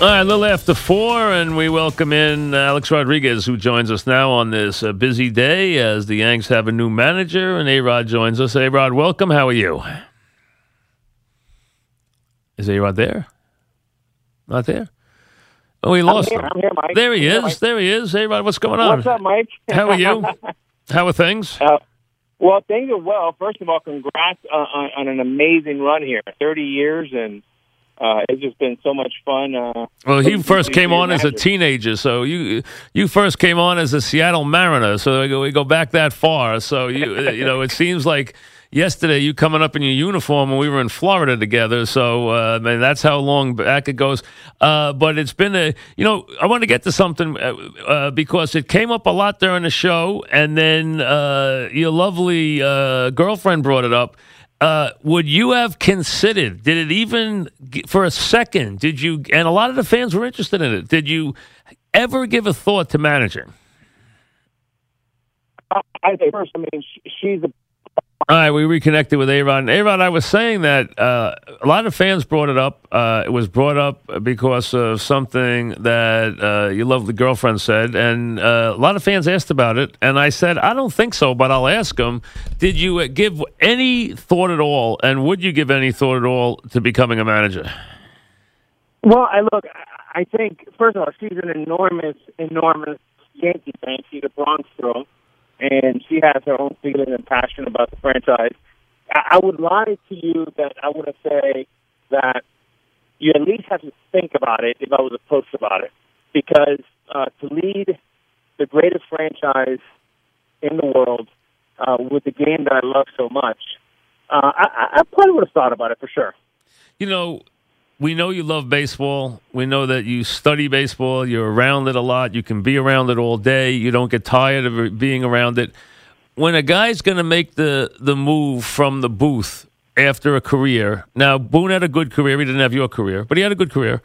All right, a little after four, and we welcome in Alex Rodriguez, who joins us now on this uh, busy day as the Yanks have a new manager, and A Rod joins us. A Rod, welcome. How are you? Is A Rod there? Not there? Oh, we lost here, him. I'm here. There he I'm here, is. Mike. There he is. A Rod, what's going on? What's up, Mike? How are you? How are things? Uh, well, things are well. First of all, congrats uh, on, on an amazing run here. 30 years, and uh, it's just been so much fun. Uh, Well, he first came on as a teenager, so you you first came on as a Seattle Mariner, so we go, we go back that far. So you you know, it seems like yesterday you coming up in your uniform when we were in Florida together. So uh, man, that's how long back it goes. Uh, but it's been a you know I want to get to something uh, uh, because it came up a lot during the show, and then uh, your lovely uh, girlfriend brought it up. Uh, would you have considered? Did it even for a second? Did you? And a lot of the fans were interested in it. Did you ever give a thought to managing? I think first, I mean, she's a All right, we reconnected with Aaron. Aaron, I was saying that uh, a lot of fans brought it up. Uh, it was brought up because of something that uh, your lovely girlfriend said, and uh, a lot of fans asked about it. And I said, I don't think so, but I'll ask them. Did you uh, give any thought at all, and would you give any thought at all to becoming a manager? Well, I look. I think first of all, she's an enormous, enormous Yankee fan. She's a Bronx girl, and she has her own feeling and passion about the franchise. I, I would lie to you that I would say that you at least have to think about it if I was approached about it, because uh, to lead the greatest franchise in the world uh, with the game that I love so much, uh, I I probably would have thought about it for sure. You know, we know you love baseball. We know that you study baseball. You're around it a lot. You can be around it all day. You don't get tired of being around it. When a guy's going to make the, the move from the booth after a career, now Boone had a good career. He didn't have your career, but he had a good career.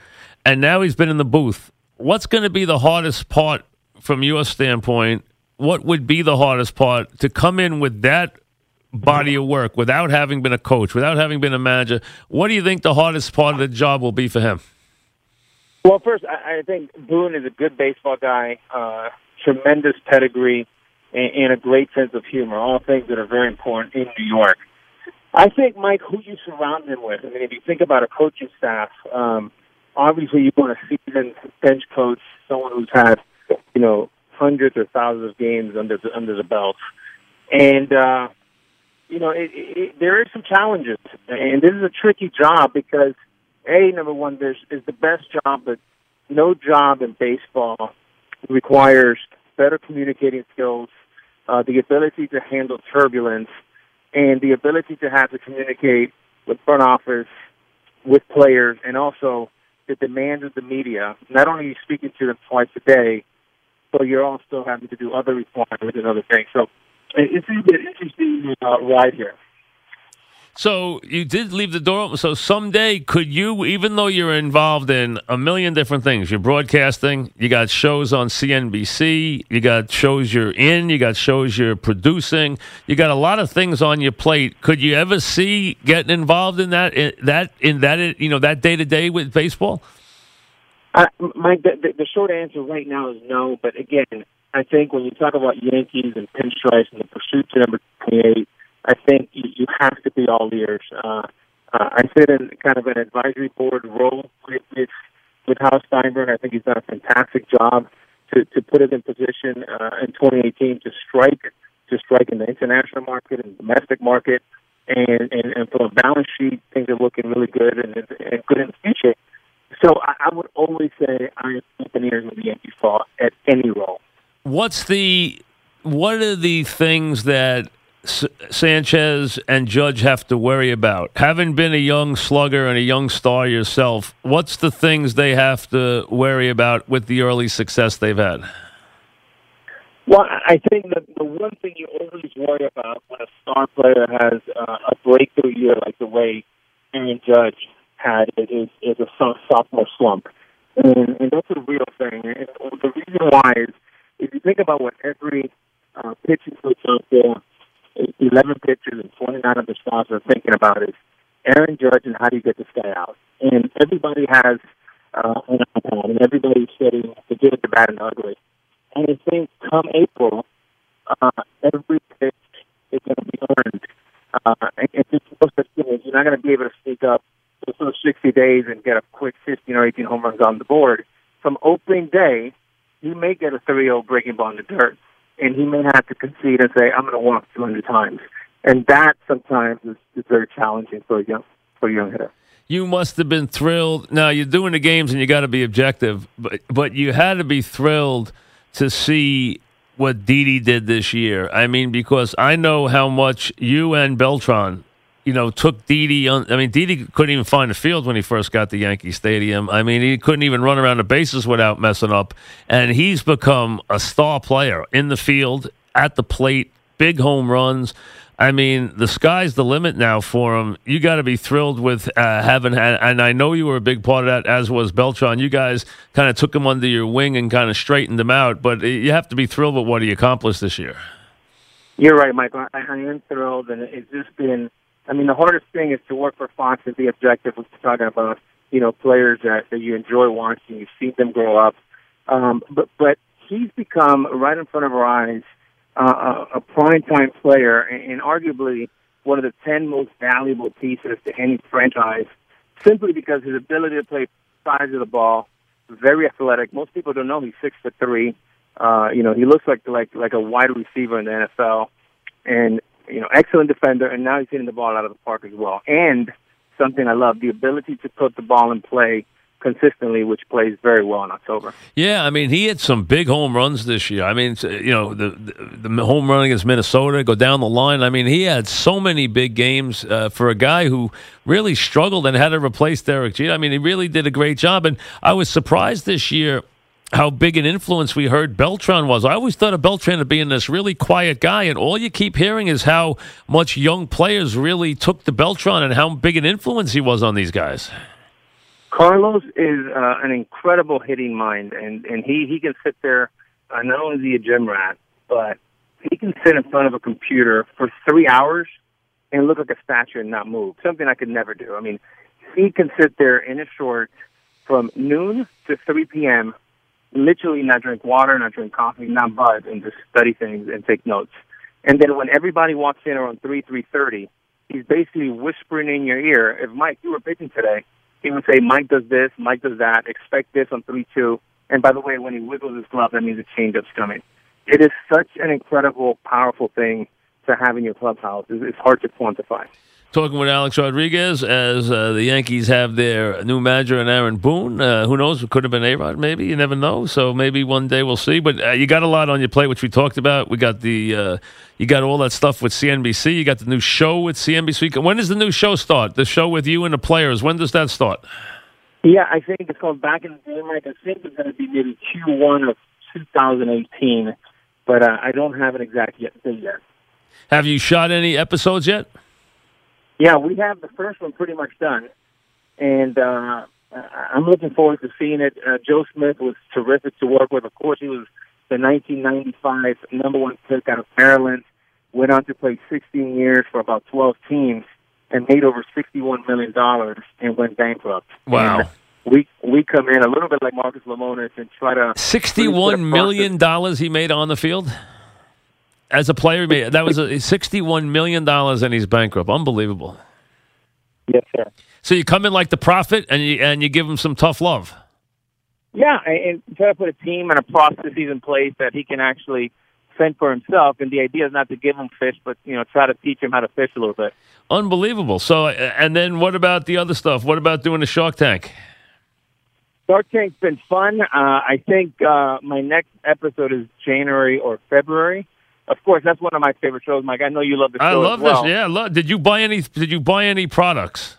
And now he's been in the booth. What's going to be the hardest part from your standpoint? What would be the hardest part to come in with that body of work without having been a coach, without having been a manager. What do you think the hardest part of the job will be for him? Well, first, I, think Boone is a good baseball guy, uh, tremendous pedigree, and, and a great sense of humor. All things that are very important in New York. I think, Mike, who you surround him with. I mean, if you think about a coaching staff, um, obviously you want a seasoned bench coach, someone who's had, you know, hundreds or thousands of games under the, under the belt, and uh, you know, it, it, there is some challenges, and this is a tricky job because a number one, there's is the best job, but no job in baseball requires better communicating skills, uh, the ability to handle turbulence, and the ability to have to communicate with front office, with players, and also the demands of the media. Not only are you speaking to them twice a day, but you're also having to do other requirements and other things. So it's going to be an interesting uh, ride here. So you did leave the door open. So someday, could you, even though you're involved in a million different things, you're broadcasting, you got shows on CNBC, you got shows you're in, you got shows you're producing, you got a lot of things on your plate. Could you ever see getting involved in that, in that, in that, you know, that day to day with baseball? I, Mike, the, the, the short answer right now is no. But again, I think when you talk about Yankees and pinstripes and the pursuit to number 28, I think you, you have to be all ears. Uh, uh, I sit in kind of an advisory board role with with, with Hal Steinbrenner. I think he's done a fantastic job to to put it in position uh, in 2018 to strike to strike in the international market and domestic market. And, and, and from a balance sheet, things are looking really good and, and good in the future. So I, I would always say I am open ears with the Yankees fall at any role. What's the what are the things that S- Sanchez and Judge have to worry about? Having been a young slugger and a young star yourself, what's the things they have to worry about with the early success they've had? Well, I think that the one thing you always worry about when a star player has uh, a breakthrough year like the way Aaron Judge had it is, is a sophomore slump. And, and that's a real thing. And the reason why is if you think about what every uh, pitching coach out there, 11 pitchers and 29 of the stars are thinking about is Aaron Judge and how do you get this guy out? And everybody has uh, an bad, and everybody's getting the good, the bad, and the ugly. And I think come April, uh, every pitch is going to be earned. Uh, and it's just such thing you're not going to be able to sneak up for those 60 days and get a quick 15 or 18 home runs on the board. From opening day, he may get a 3-0 breaking ball in the dirt, and he may have to concede and say, "I'm going to walk 200 times," and that sometimes is, is very challenging for a young for a young hitter. You must have been thrilled. Now you're doing the games, and you got to be objective, but but you had to be thrilled to see what Didi did this year. I mean, because I know how much you and Beltran you know, took Didi on. I mean, Didi couldn't even find the field when he first got to Yankee Stadium. I mean, he couldn't even run around the bases without messing up. And he's become a star player in the field, at the plate, big home runs. I mean, the sky's the limit now for him. You got to be thrilled with uh, having had, and I know you were a big part of that, as was Beltran. You guys kind of took him under your wing and kind of straightened him out, but you have to be thrilled with what he accomplished this year. You're right, Michael. I, I am thrilled, and it's just been I mean, the hardest thing is to work for Fox and be objective. We're talking about, you know, players that, that you enjoy watching. You see them grow up. Um, but, but he's become, right in front of our eyes, uh, a, a prime-time player and, and arguably one of the 10 most valuable pieces to any franchise simply because his ability to play sides of the ball, very athletic. Most people don't know he's six foot three. Uh, you know, he looks like like like a wide receiver in the NFL, and you know, excellent defender, and now he's hitting the ball out of the park as well. And something I love, the ability to put the ball in play consistently, which plays very well in October. Yeah, I mean, he hit some big home runs this year. I mean, you know, the, the, the home run against Minnesota, go down the line. I mean, he had so many big games uh, for a guy who really struggled and had to replace Derek Jeter. I mean, he really did a great job, and I was surprised this year how big an influence we heard Beltran was. I always thought of Beltran as being this really quiet guy, and all you keep hearing is how much young players really took to Beltran and how big an influence he was on these guys. Carlos is uh, an incredible hitting mind, and, and he, he can sit there. Uh, not only is he a gym rat, but he can sit in front of a computer for three hours and look like a statue and not move. Something I could never do. I mean, he can sit there in his shorts from noon to 3 p.m literally not drink water, not drink coffee, not buzz, and just study things and take notes. And then when everybody walks in around three, three thirty, he's basically whispering in your ear. If Mike, you were pitching today, he would say, Mike does this, Mike does that. Expect this on three two. And by the way, when he wiggles his glove, that means a changeup's coming. It is such an incredible, powerful thing to have in your clubhouse. It's hard to quantify. Talking with Alex Rodriguez as uh, the Yankees have their new manager and Aaron Boone. Uh, who knows? It could have been A Rod, maybe. You never know. So maybe one day we'll see. But uh, you got a lot on your plate, which we talked about. We got the uh, you got all that stuff with CNBC. You got the new show with CNBC. When does the new show start? The show with you and the players. When does that start? Yeah, I think it's called Back in the Day, Mike. I think it's going to be maybe Q1 of 2018, but uh, I don't have an exact yet, date yet. Have you shot any episodes yet? Yeah, we have the first one pretty much done, and uh, I'm looking forward to seeing it. Uh, Joe Smith was terrific to work with. Of course, he was the 1995 number one pick out of Maryland. Went on to play 16 years for about 12 teams and made over 61 million dollars and went bankrupt. Wow. And we we come in a little bit like Marcus Lemonis and try to 61 million dollars he made on the field as a player, that was a sixty-one million dollars, and he's bankrupt. Unbelievable. Yes, sir. So you come in like the Profit, and you and you give him some tough love. Yeah, and try to put a team and a processes in place that he can actually fend for himself. And the idea is not to give him fish, but you know, try to teach him how to fish a little bit. Unbelievable. So, and then what about the other stuff? What about doing the Shark Tank? Shark Tank's been fun. Uh, I think uh, my next episode is January or February of course, that's one of my favorite shows, Mike. I know you love the show. I love well. this. Yeah, love. Did you buy any? Did you buy any products?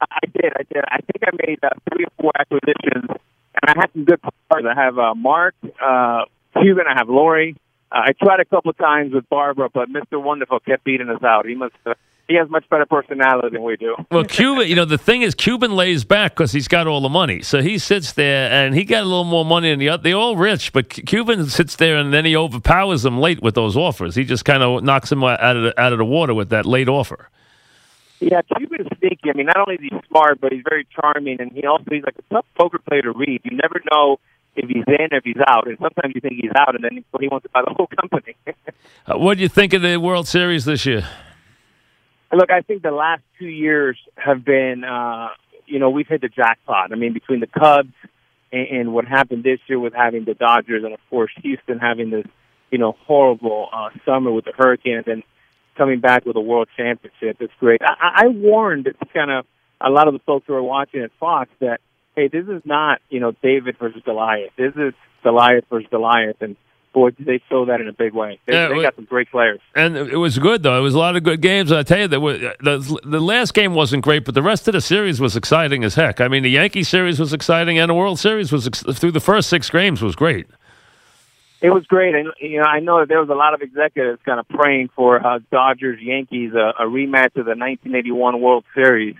I did. I did. I think I made uh, three or four acquisitions, and I had some good partners. I have uh, Mark uh, Cuban. I have Lori. Uh, I tried a couple of times with Barbara, but Mr. Wonderful kept beating us out. He must. Uh, he has much better personality than we do. well, Cuban, you know, the thing is, Cuban lays back because he's got all the money. So he sits there and he got a little more money than the other. They're all rich, but Cuban sits there and then he overpowers them late with those offers. He just kind of knocks them out of the, out of the water with that late offer. Yeah, Cuban is sneaky. I mean, not only is he smart, but he's very charming, and he also he's like a tough poker player to read. You never know if he's in or if he's out, and sometimes you think he's out, and then he wants to buy the whole company. uh, what do you think of the World Series this year? Look, I think the last two years have been, uh, you know, we've hit the jackpot. I mean, between the Cubs and, and what happened this year with having the Dodgers, and of course Houston having this, you know, horrible uh, summer with the Hurricanes, and coming back with a World Championship, it's great. I, I warned kind of a lot of the folks who are watching at Fox that, hey, this is not, you know, David versus Goliath. This is Goliath versus Goliath, and boy, did they show that in a big way. They, yeah, they got some great players. And it was good, though. It was a lot of good games. I tell you, that the, the last game wasn't great, but the rest of the series was exciting as heck. I mean, the Yankee series was exciting, and the World Series was ex- through the first six games was great. It was great, and you know I know that there was a lot of executives kind of praying for uh, Dodgers Yankees a, a rematch of the 1981 World Series.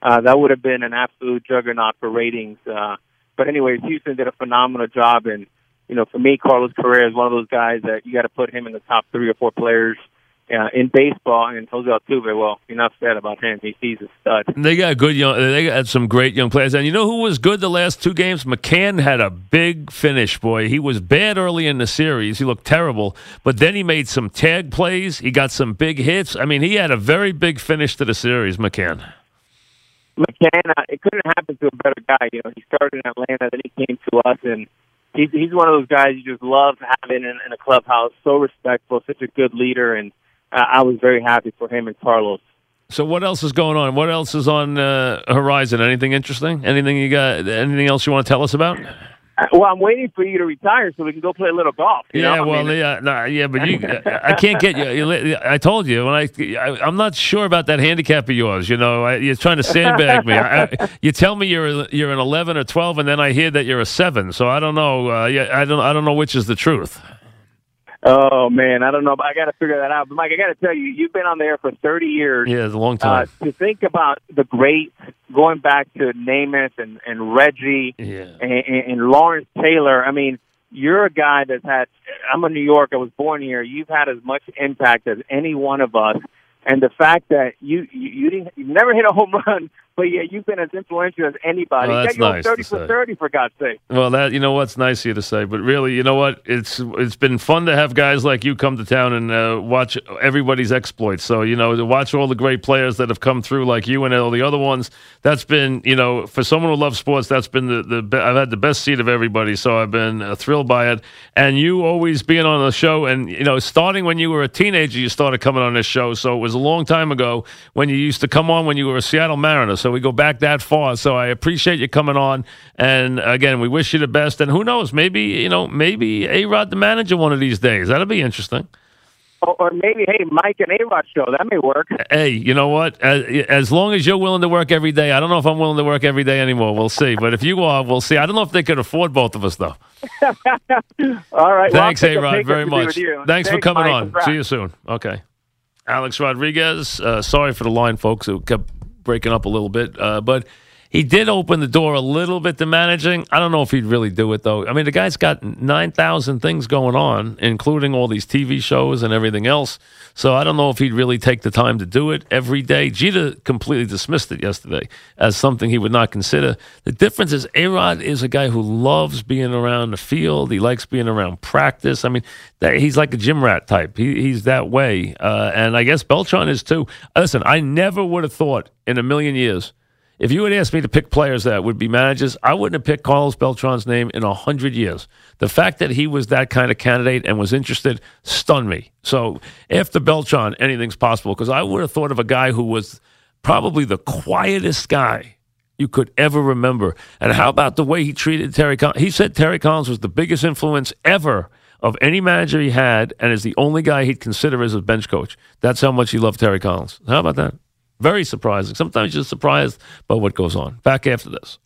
Uh, that would have been an absolute juggernaut for ratings. Uh, but anyways, Houston did a phenomenal job, and you know, for me, Carlos Correa is one of those guys that you got to put him in the top three or four players uh, in baseball. And Jose Altuve, well, you're not sad about him. He, he's a stud. They got good young. They got some great young players. And you know who was good the last two games? McCann had a big finish. Boy, he was bad early in the series. He looked terrible, but then he made some tag plays. He got some big hits. I mean, he had a very big finish to the series. McCann. McCann, uh, it couldn't happen to a better guy. You know, he started in Atlanta, then he came to us, and he's he's one of those guys you just love having in, in a clubhouse. So respectful, such a good leader, and uh, I was very happy for him and Carlos. So what else is going on? What else is on uh, horizon? Anything interesting? Anything you got? Anything else you want to tell us about? Well, I'm waiting for you to retire so we can go play a little golf. yeah, know? well, I mean, yeah, nah, yeah, but you, I can't get you. I told you when I, I am not sure about that handicap of yours. You know, I, you're trying to sandbag me. I, you tell me you're you're an 11 or 12, and then I hear that you're a seven. So I don't know. Uh, yeah, I don't I don't know which is the truth. Oh man, I don't know, I got to figure that out. But Mike, I got to tell you, you've been on the air for 30 years. Yeah, it's a long time. Uh, to think about the great, going back to Namath and and Reggie yeah. and, and Lawrence Taylor. I mean, you're a guy that's had. I'm a New York. I was born here. You've had as much impact as any one of us. And the fact that you you, you didn't you never hit a home run, but yeah, you've been as influential as anybody. Well, that's you nice thirty for thirty for God's sake. Well, that you know what's nice of you to say, but really, you know what? It's it's been fun to have guys like you come to town and uh, watch everybody's exploits. So you know, to watch all the great players that have come through, like you and all the other ones. That's been you know, for someone who loves sports, that's been the the be- I've had the best seat of everybody. So I've been uh, thrilled by it. And you always being on the show, and you know, starting when you were a teenager, you started coming on this show. So it was a long time ago when you used to come on when you were a Seattle Mariner. So we go back that far. So I appreciate you coming on. And again, we wish you the best. And who knows, maybe, you know, maybe A Rod the manager one of these days. That'll be interesting. Or maybe, hey, Mike and A Rod show. That may work. Hey, you know what? As, as, long as you're willing to work every day, I don't know if I'm willing to work every day anymore. We'll see. But if you are, we'll see. I don't know if they could afford both of us, though. All right. Thanks, well, A Rod, very much. Thanks, Thanks, for coming Mike. on. See you soon. Okay. Alex Rodriguez. Uh, sorry for the line, folks. It kept breaking up a little bit, uh, but he did open the door a little bit to managing. I don't know if he'd really do it though. I mean, the guy's got nine thousand things going on, including all these TV shows and everything else. So I don't know if he'd really take the time to do it every day. Jeter completely dismissed it yesterday as something he would not consider. The difference is Arod is a guy who loves being around the field. He likes being around practice. I mean, he's like a gym rat type. He, he's that way, uh, and I guess Beltran is too. Listen, I never would have thought in a million years if you had asked me to pick players that would be managers, I wouldn't have picked Carlos Beltran's name in a hundred years. The fact that he was that kind of candidate and was interested stunned me. So after Beltran, anything's possible because I would have thought of a guy who was probably the quietest guy you could ever remember. And how about the way he treated Terry Collins? He said Terry Collins was the biggest influence ever of any manager he had and is the only guy he'd consider as a bench coach. That's how much he loved Terry Collins. How about that? Very surprising. Sometimes you're surprised by what goes on. Back after this.